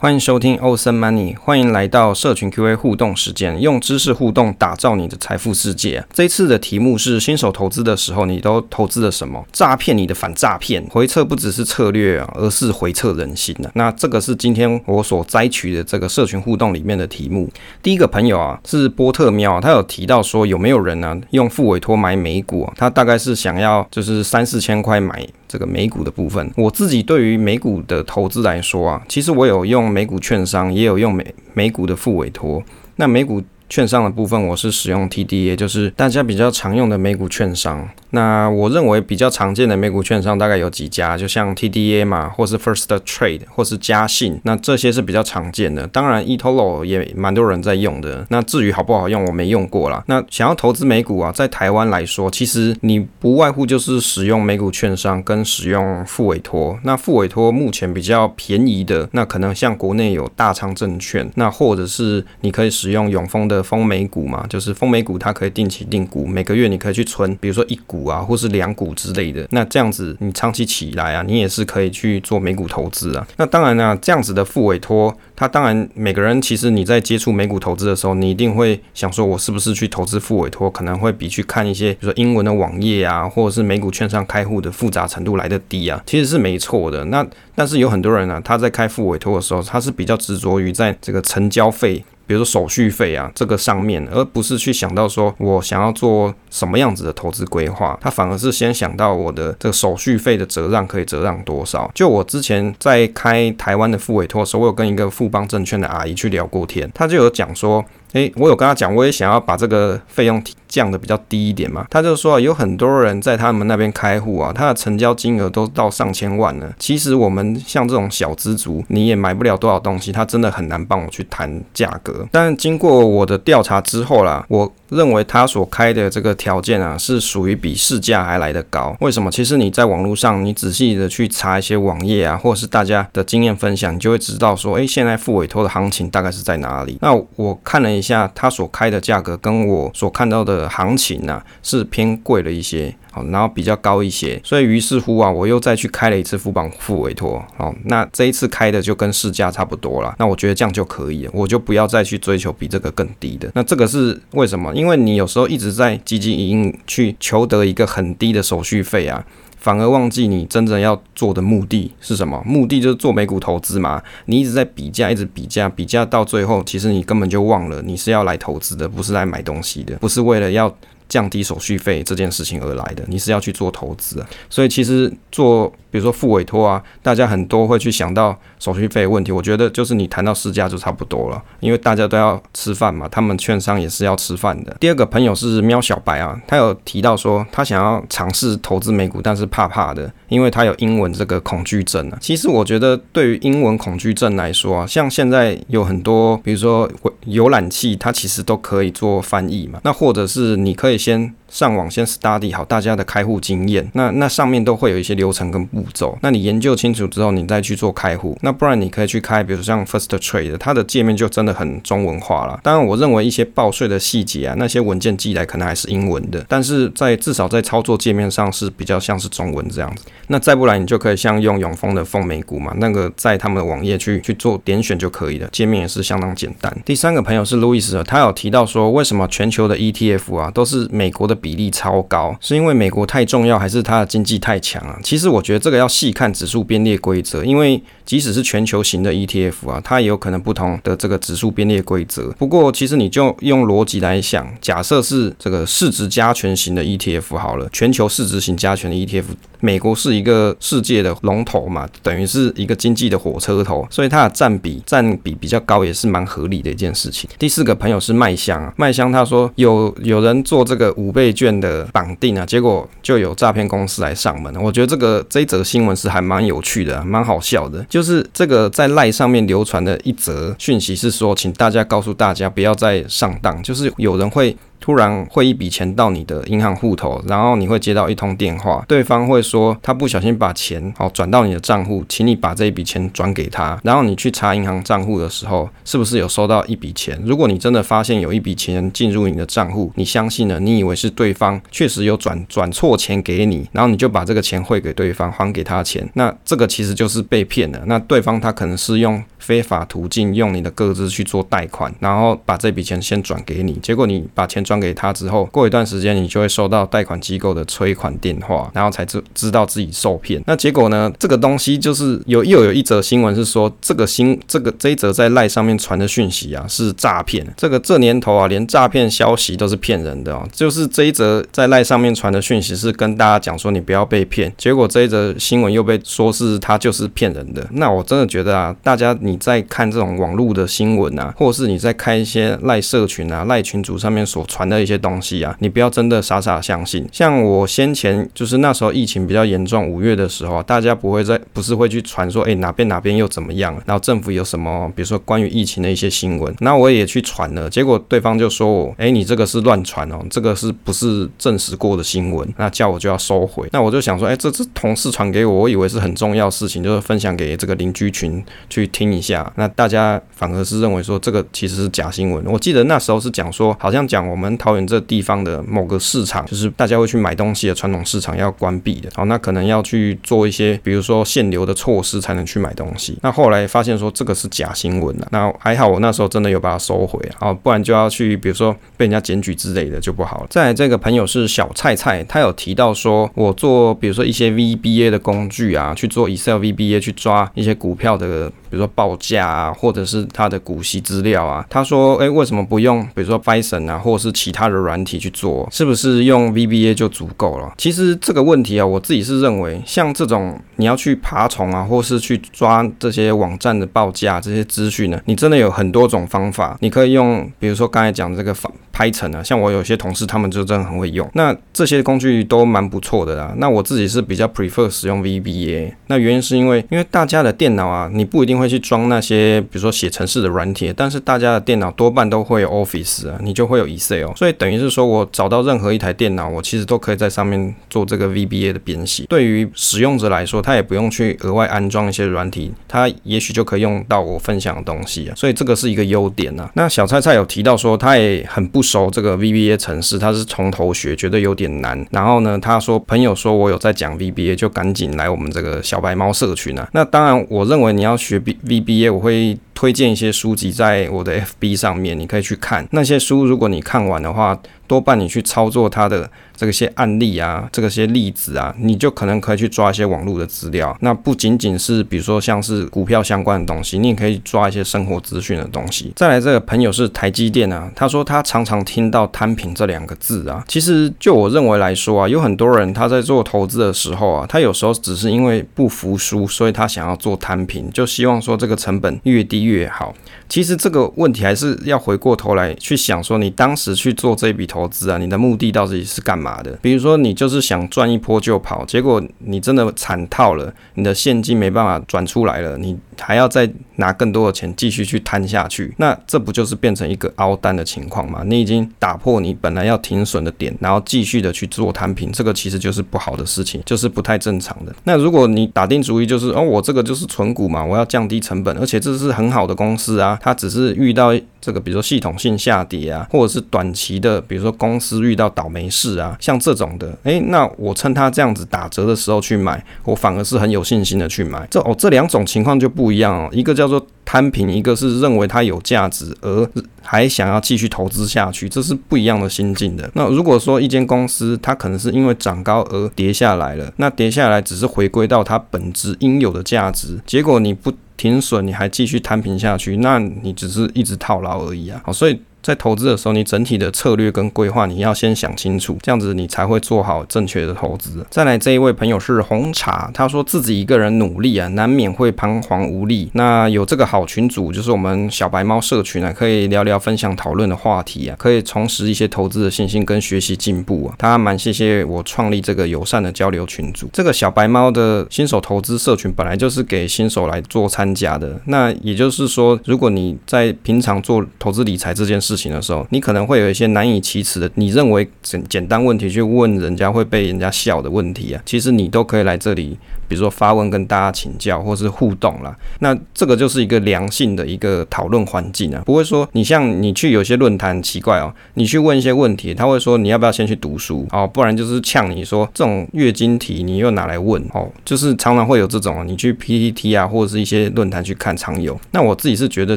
欢迎收听欧森 money，欢迎来到社群 Q&A 互动时间，用知识互动打造你的财富世界。这一次的题目是新手投资的时候，你都投资了什么？诈骗你的反诈骗，回撤不只是策略啊，而是回测人心的。那这个是今天我所摘取的这个社群互动里面的题目。第一个朋友啊，是波特喵，他有提到说有没有人呢、用复委托买美股啊？他大概是想要就是三四千块买这个美股的部分。我自己对于美股的投资来说啊，其实我有用。美股券商也有用美美股的副委托，那美股券商的部分，我是使用 TDA，就是大家比较常用的美股券商。那我认为比较常见的美股券商大概有几家，就像 TDA 嘛，或是 First Trade，或是嘉信，那这些是比较常见的。当然，eToro 也蛮多人在用的。那至于好不好用，我没用过啦。那想要投资美股啊，在台湾来说，其实你不外乎就是使用美股券商跟使用付委托。那付委托目前比较便宜的，那可能像国内有大昌证券，那或者是你可以使用永丰的。丰美股嘛，就是丰美股，它可以定期定股，每个月你可以去存，比如说一股啊，或是两股之类的。那这样子你长期起来啊，你也是可以去做美股投资啊。那当然呢，这样子的副委托，它当然每个人其实你在接触美股投资的时候，你一定会想说，我是不是去投资副委托，可能会比去看一些比如说英文的网页啊，或者是美股券商开户的复杂程度来得低啊。其实是没错的。那但是有很多人呢、啊，他在开副委托的时候，他是比较执着于在这个成交费。比如说手续费啊，这个上面，而不是去想到说我想要做什么样子的投资规划，他反而是先想到我的这个手续费的折让可以折让多少。就我之前在开台湾的副委托的时候，我有跟一个富邦证券的阿姨去聊过天，她就有讲说。诶，我有跟他讲，我也想要把这个费用降得比较低一点嘛。他就说，有很多人在他们那边开户啊，他的成交金额都到上千万了。其实我们像这种小资族，你也买不了多少东西，他真的很难帮我去谈价格。但经过我的调查之后啦，我认为他所开的这个条件啊，是属于比市价还来得高。为什么？其实你在网络上，你仔细的去查一些网页啊，或者是大家的经验分享，你就会知道说，诶，现在付委托的行情大概是在哪里？那我看了一下他所开的价格，跟我所看到的行情呢、是偏贵了一些，好，然后比较高一些，所以于是乎啊，我又再去开了一次富邦复委托，好，那这一次开的就跟市价差不多了，那我觉得这样就可以了，我就不要再去追求比这个更低的。那这个是为什么？因为你有时候一直在汲汲营营去求得一个很低的手续费啊。反而忘记你真正要做的目的是什么？目的就是做美股投资嘛。你一直在比价，一直比价，比价到最后，其实你根本就忘了你是要来投资的，不是来买东西的，不是为了要降低手续费这件事情而来的，你是要去做投资啊。所以其实做。比如说付委托啊，大家很多会去想到手续费问题。我觉得就是你谈到市价就差不多了，因为大家都要吃饭嘛，他们券商也是要吃饭的。第二个朋友是喵小白啊，他有提到说他想要尝试投资美股，但是怕怕的，因为他有英文这个恐惧症啊。其实我觉得对于英文恐惧症来说啊，像现在有很多，比如说浏览器，它其实都可以做翻译嘛。那或者是你可以先上网先 study 好大家的开户经验，那那上面都会有一些流程跟。步骤，那你研究清楚之后，你再去做开户。那不然你可以去开，比如像 First Trade，它的界面就真的很中文化了。当然，我认为一些报税的细节啊，那些文件寄来可能还是英文的，但是在至少在操作界面上是比较像是中文这样子。那再不然，你就可以像用永丰的凤美股嘛，那个在他们的网页去去做点选就可以了，界面也是相当简单。第三个朋友是路易斯，他有提到说，为什么全球的 ETF 啊都是美国的比例超高？是因为美国太重要，还是它的经济太强啊？其实我觉得这个要细看指数编列规则，因为即使是全球型的 ETF 啊，它也有可能不同的这个指数编列规则。不过其实你就用逻辑来想，假设是这个市值加权型的 ETF 好了，全球市值型加权的 ETF，美国是一个世界的龙头嘛，等于是一个经济的火车头，所以它的占比占比比较高，也是蛮合理的一件事情。第四个朋友是麦香啊，麦香他说有有人做这个五倍券的绑定啊，结果就有诈骗公司来上门。我觉得这个这一则新闻是还蛮有趣的，蛮好笑的。就是这个在赖上面流传的一则讯息是说，请大家告诉大家不要再上当，就是有人会。突然汇一笔钱到你的银行户头，然后你会接到一通电话，对方会说他不小心把钱好转到你的账户，请你把这一笔钱转给他。然后你去查银行账户的时候，是不是有收到一笔钱？如果你真的发现有一笔钱进入你的账户，你相信了，你以为是对方确实有转转错钱给你，然后你就把这个钱汇给对方，还给他钱，那这个其实就是被骗了。那对方他可能是用非法途径用你的个资去做贷款，然后把这笔钱先转给你。结果你把钱转给他之后，过一段时间你就会收到贷款机构的催款电话，然后才知知道自己受骗。那结果呢？这个东西就是有又有一则新闻是说，这个新这个这一则在赖上面传的讯息啊是诈骗。这个这年头啊，连诈骗消息都是骗人的哦。就是这一则在赖上面传的讯息是跟大家讲说你不要被骗，结果这一则新闻又被说是他就是骗人的。那我真的觉得啊，大家你在看这种网络的新闻啊，或者是你在看一些赖社群啊、赖群组上面所传的一些东西啊，你不要真的傻傻相信。像我先前就是那时候疫情比较严重，五月的时候，大家不会在不是会去传说，哎，哪边哪边又怎么样，然后政府有什么，比如说关于疫情的一些新闻，那我也去传了，结果对方就说我，哎，你这个是乱传哦，这个是不是证实过的新闻？那叫我就要收回。那我就想说，哎，这是同事传给我，我以为是很重要的事情，就是分享给这个邻居群去听一下。那大家反而是认为说这个其实是假新闻。我记得那时候是讲说，好像讲我们桃园这地方的某个市场，就是大家会去买东西的传统市场要关闭的，好，那可能要去做一些，比如说限流的措施才能去买东西。那后来发现说这个是假新闻了，那还好我那时候真的有把它收回啊，不然就要去比如说被人家检举之类的就不好了。再这个朋友是小菜菜，他有提到说我做比如说一些 VBA 的工具啊，去做 Excel VBA 去抓一些股票的。比如说报价啊，或者是它的股息资料啊，他说，哎，为什么不用比如说 Python 啊，或者是其他的软体去做？是不是用 VBA 就足够了？其实这个问题啊，我自己是认为，像这种你要去爬虫啊，或是去抓这些网站的报价这些资讯呢，你真的有很多种方法，你可以用，比如说刚才讲这个方。Python 啊，像我有些同事，他们就真的很会用。那这些工具都蛮不错的啦。那我自己是比较 prefer 使用 VBA。那原因是因为，因为大家的电脑啊，你不一定会去装那些，比如说写程式的软体，但是大家的电脑多半都会有 Office 啊，你就会有 Excel。所以等于是说我找到任何一台电脑，我其实都可以在上面做这个 VBA 的编写。对于使用者来说，他也不用去额外安装一些软体，他也许就可以用到我分享的东西啊。所以这个是一个优点啊。那小菜菜有提到说，他也很不。熟这个 VBA 城市，他是从头学，觉得有点难。然后呢，他说朋友说我有在讲 VBA，就赶紧来我们这个小白猫社群啊。那当然，我认为你要学 VBA，我会推荐一些书籍在我的 FB 上面，你可以去看那些书。如果你看完的话，多半你去操作它的这个些案例啊，这个些例子啊，你就可能可以去抓一些网络的资料。那不仅仅是比如说像是股票相关的东西，你也可以抓一些生活资讯的东西。再来，这个朋友是台积电啊，他说他常常听到摊平这两个字啊。其实就我认为来说啊，有很多人他在做投资的时候啊，他有时候只是因为不服输，所以他想要做摊平，就希望说这个成本越低越好。其实这个问题还是要回过头来去想说，你当时去做这笔投投资啊，你的目的到底是干嘛的？比如说你就是想赚一波就跑，结果你真的惨套了，你的现金没办法转出来了，你还要再拿更多的钱继续去摊下去，那这不就是变成一个凹单的情况吗？你已经打破你本来要停损的点，然后继续的去做摊平，这个其实就是不好的事情，就是不太正常的。那如果你打定主意就是哦，我这个就是存股嘛，我要降低成本，而且这是很好的公司啊。它只是遇到这个，比如说系统性下跌啊，或者是短期的，比如说公司遇到倒霉事啊，像这种的，诶，那我趁它这样子打折的时候去买，我反而是很有信心的去买。这哦，这两种情况就不一样哦，一个叫做摊平，一个是认为它有价值而还想要继续投资下去，这是不一样的心境的。那如果说一间公司它可能是因为涨高而跌下来了，那跌下来只是回归到它本质应有的价值，结果你不。停损，你还继续摊平下去，那你只是一直套牢而已啊！好，所以。在投资的时候，你整体的策略跟规划，你要先想清楚，这样子你才会做好正确的投资。再来这一位朋友是红茶，他说自己一个人努力啊，难免会彷徨无力。那有这个好群组，就是我们小白猫社群啊，可以聊聊分享讨论的话题啊，可以重拾一些投资的信心跟学习进步啊。他蛮谢谢我创立这个友善的交流群组。这个小白猫的新手投资社群本来就是给新手来做参加的。那也就是说，如果你在平常做投资理财这件事，情的时候，你可能会有一些难以启齿的，你认为简简单问题去问人家会被人家笑的问题啊，其实你都可以来这里。比如说发问跟大家请教，或是互动啦，那这个就是一个良性的一个讨论环境啊，不会说你像你去有些论坛奇怪哦，你去问一些问题，他会说你要不要先去读书？哦，不然就是呛你说这种月经题你又拿来问。哦，就是常常会有这种，你去 PPT 啊或者是一些论坛去看常有。那我自己是觉得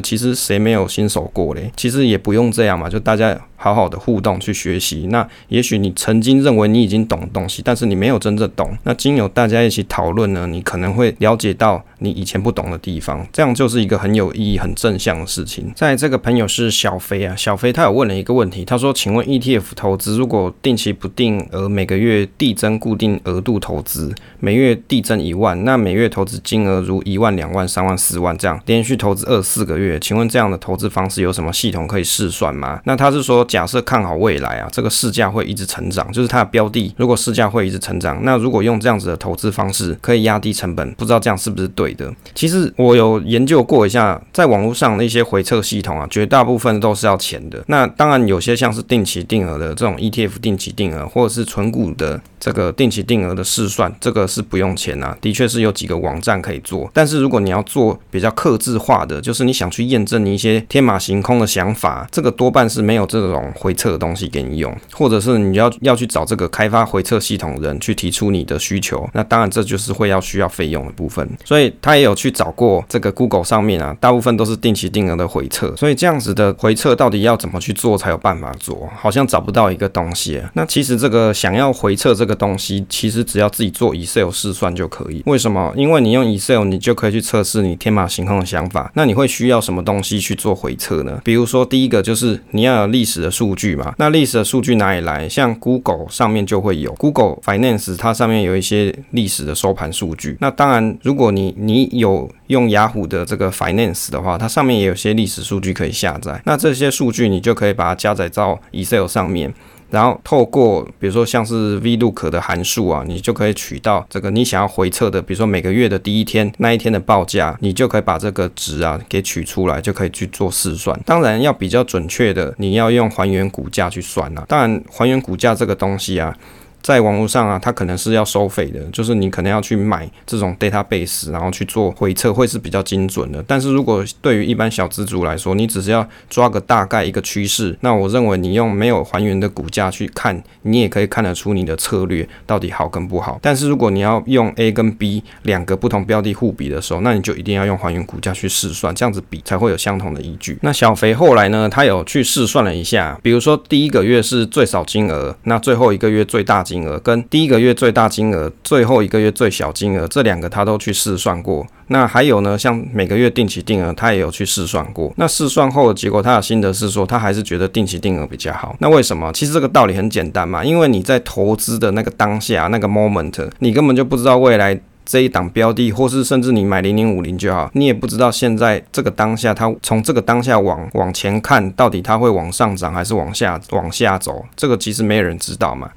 其实谁没有新手过嘞，其实也不用用这样嘛，就大家。好好的互动去学习，那也许你曾经认为你已经懂东西，但是你没有真正懂。那经由大家一起讨论呢，你可能会了解到你以前不懂的地方，这样就是一个很有意义、很正向的事情。在这个朋友是小飞啊，小飞他有问了一个问题，他说：“请问 ETF 投资如果定期不定额，每个月递增固定额度投资，每月递增一万，那每月投资金额如一万、两万、三万、四万这样，连续投资二四个月，请问这样的投资方式有什么系统可以试算吗？”那他是说。假设看好未来啊，这个市价会一直成长，就是它的标的。如果市价会一直成长，那如果用这样子的投资方式，可以压低成本，不知道这样是不是对的？其实我有研究过一下，在网络上那些回测系统啊，绝大部分都是要钱的。那当然有些像是定期定额的这种 ETF 定期定额，或者是存股的这个定期定额的试算，这个是不用钱啊。的确是有几个网站可以做，但是如果你要做比较克制化的，就是你想去验证你一些天马行空的想法，这个多半是没有这种。回测的东西给你用，或者是你要要去找这个开发回测系统人去提出你的需求，那当然这就是会要需要费用的部分。所以他也有去找过这个 Google 上面啊，大部分都是定期定额的回测。所以这样子的回测到底要怎么去做才有办法做？好像找不到一个东西。那其实这个想要回测这个东西，其实只要自己做 Excel 试算就可以。为什么？因为你用 Excel，你就可以去测试你天马行空的想法。那你会需要什么东西去做回测呢？比如说第一个就是你要有历史的。数据嘛，那历史的数据哪里来？像 Google 上面就会有 Google Finance，它上面有一些历史的收盘数据。那当然，如果你你有用雅虎的这个 Finance 的话，它上面也有些历史数据可以下载。那这些数据你就可以把它加载到 Excel 上面。然后透过比如说像是 VLOOK 的函数啊，你就可以取到这个你想要回测的，比如说每个月的第一天那一天的报价，你就可以把这个值啊给取出来，就可以去做试算。当然要比较准确的，你要用还原股价去算啊。当然还原股价这个东西啊。在网络上啊，它可能是要收费的，就是你可能要去买这种 database，然后去做回测，会是比较精准的。但是如果对于一般小资族来说，你只是要抓个大概一个趋势，那我认为你用没有还原的股价去看，你也可以看得出你的策略到底好跟不好。但是如果你要用 A 跟 B 两个不同标的互比的时候，那你就一定要用还原股价去试算，这样子比才会有相同的依据。那小肥后来呢，他有去试算了一下，比如说第一个月是最少金额，那最后一个月最大金。金额跟第一个月最大金额，最后一个月最小金额，这两个他都去试算过。那还有呢，像每个月定期定额，他也有去试算过。那试算后的结果，他的心得是说，他还是觉得定期定额比较好。那为什么？其实这个道理很简单嘛，因为你在投资的那个当下那个 moment，你根本就不知道未来这一档标的，或是甚至你买零零五零就好，你也不知道现在这个当下，它从这个当下往往前看，到底它会往上涨还是往下往下走，这个其实没有人知道嘛。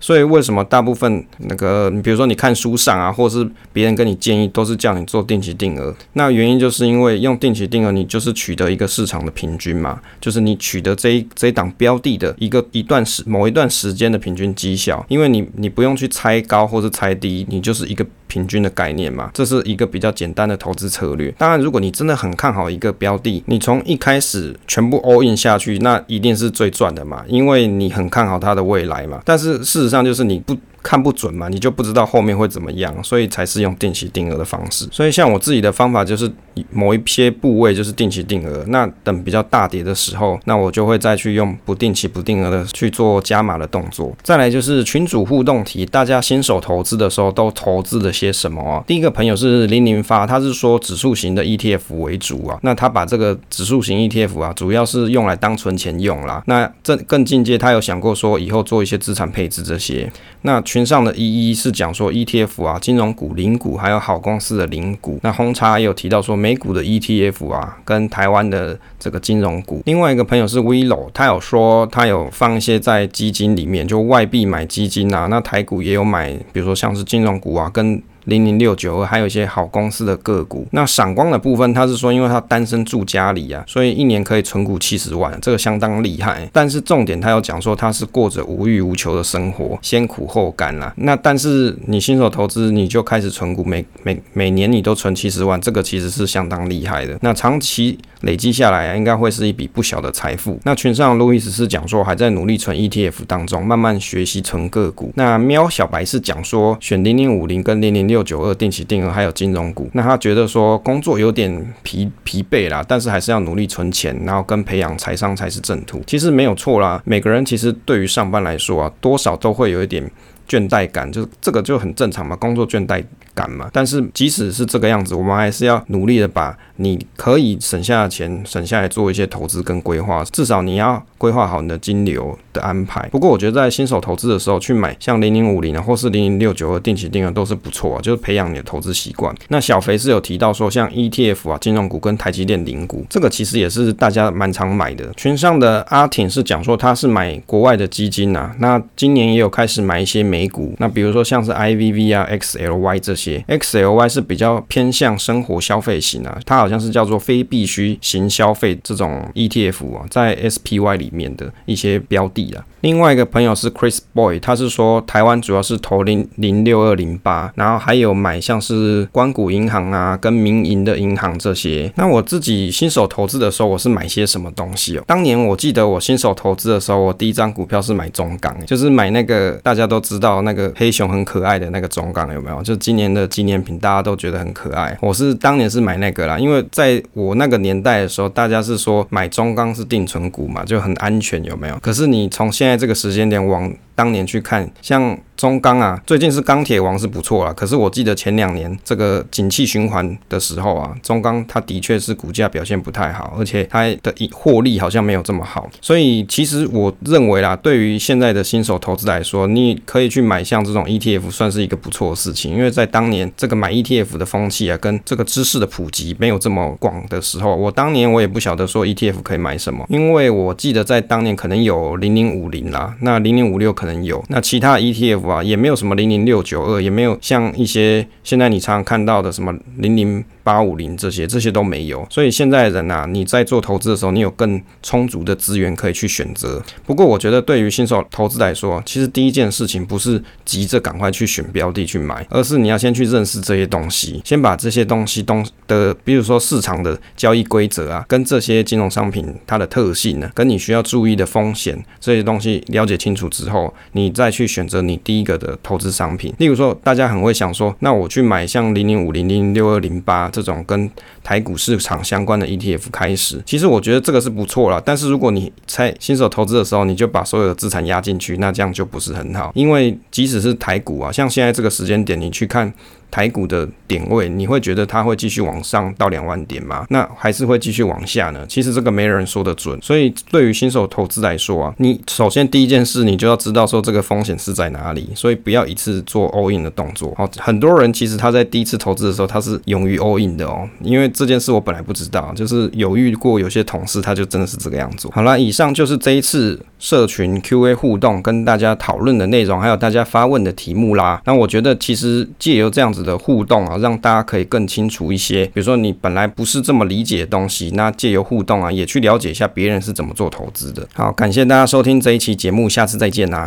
所以为什么大部分那个，你比如说你看书上啊，或者是别人跟你建议，都是叫你做定期定额。那原因就是因为用定期定额，你就是取得一个市场的平均嘛，就是你取得这一这一档标的的一个一段时某一段时间的平均绩效，因为你你不用去猜高或是猜低，你就是一个。平均的概念嘛，这是一个比较简单的投资策略。当然，如果你真的很看好一个标的，你从一开始全部 all in 下去，那一定是最赚的嘛，因为你很看好它的未来嘛。但是事实上就是你不。看不准嘛，你就不知道后面会怎么样，所以才是用定期定额的方式。所以像我自己的方法就是某一些部位就是定期定额，那等比较大跌的时候，那我就会再去用不定期不定额的去做加码的动作。再来就是群主互动题，大家新手投资的时候都投资了些什么？第一个朋友是零零发，他是说指数型的 ETF 为主啊，那他把这个指数型 ETF 啊，主要是用来当存钱用啦。那这更进阶，他有想过说以后做一些资产配置这些。那群上的一一是讲说 ETF 啊，金融股、零股，还有好公司的零股。那红茶也有提到说美股的 ETF 啊，跟台湾的这个金融股。另外一个朋友是 Willow，他有说他有放一些在基金里面，就外币买基金啊。那台股也有买，比如说像是金融股啊，跟零零六九二，还有一些好公司的个股。那闪光的部分，他是说，因为他单身住家里啊，所以一年可以存股七十万，这个相当厉害。但是重点他要讲说，他是过着无欲无求的生活，先苦后甘啦。那但是你新手投资，你就开始存股，每每每年你都存七十万，这个其实是相当厉害的。那长期累积下来啊，应该会是一笔不小的财富。那群上路易斯是讲说，还在努力存 ETF 当中，慢慢学习存个股。那喵小白是讲说，选零零五零跟零零六六九二定期定额还有金融股。那他觉得说工作有点疲疲惫啦，但是还是要努力存钱，然后跟培养财商才是正途。其实没有错啦，每个人其实对于上班来说啊，多少都会有一点倦怠感，就是这个就很正常嘛，工作倦怠感嘛。但是即使是这个样子，我们还是要努力的把你可以省下的钱省下来做一些投资跟规划，至少你要规划好你的金流的安排。不过我觉得在新手投资的时候去买像零零五零啊，或是零零六九二定期定额都是不错啊，就是培养你的投资习惯。那小肥是有提到说，像 ETF 啊、金融股跟台积电零股，这个其实也是大家蛮常买的。群上的阿挺是讲说他是买国外的基金啊，那今年也有开始买一些美美股，那比如说像是 IVV 啊、XLY 这些，XLY 是比较偏向生活消费型啊，它好像是叫做非必需型消费这种 ETF 啊，在 SPY 里面的一些标的啊。另外一个朋友是 Chris Boy，他是说台湾主要是投零零六二零八，然后还有买像是关谷银行啊跟民营的银行这些。那我自己新手投资的时候，我是买些什么东西哦？当年我记得我新手投资的时候，我第一张股票是买中港，就是买那个大家都知道到那个黑熊很可爱的那个中钢有没有？就今年的纪念品，大家都觉得很可爱。我是当年是买那个啦，因为在我那个年代的时候，大家是说买中钢是定存股嘛，就很安全有没有？可是你从现在这个时间点往当年去看，像。中钢啊，最近是钢铁王是不错啦，可是我记得前两年这个景气循环的时候啊，中钢它的确是股价表现不太好，而且它的获利好像没有这么好。所以其实我认为啦，对于现在的新手投资来说，你可以去买像这种 ETF，算是一个不错的事情。因为在当年这个买 ETF 的风气啊，跟这个知识的普及没有这么广的时候，我当年我也不晓得说 ETF 可以买什么，因为我记得在当年可能有零零五零啦，那零零五六可能能有，那其他 ETF 啊。也没有什么零零六九二，也没有像一些现在你常常看到的什么零零八五零这些，这些都没有。所以现在人呐、你在做投资的时候，你有更充足的资源可以去选择。不过我觉得对于新手投资来说，其实第一件事情不是急着赶快去选标的去买，而是你要先去认识这些东西，先把这些东西东的，比如说市场的交易规则啊，跟这些金融商品它的特性呢，跟你需要注意的风险这些东西了解清楚之后，你再去选择你第一个的投资商品。例如说，大家很会想说，那我去买像零零五零零六二零八。这种跟台股市场相关的 ETF 开始，其实我觉得这个是不错了。但是如果你在新手投资的时候，你就把所有的资产压进去，那这样就不是很好。因为即使是台股啊，像现在这个时间点，你去看。台股的点位，你会觉得它会继续往上到两万点吗？那还是会继续往下呢？其实这个没人说得准。所以对于新手投资来说啊，你首先第一件事，你就要知道说这个风险是在哪里。所以不要一次做 all in 的动作。好，很多人其实他在第一次投资的时候，他是勇于 all in 的哦。因为这件事我本来不知道，就是有遇过有些同事，他就真的是这个样子。好啦，以上就是这一次社群 Q&A 互动跟大家讨论的内容，还有大家发问的题目啦。那我觉得其实借由这样子。的互动啊，让大家可以更清楚一些。比如说你本来不是这么理解的东西，那借由互动啊，也去了解一下别人是怎么做投资的。好，感谢大家收听这一期节目，下次再见啦。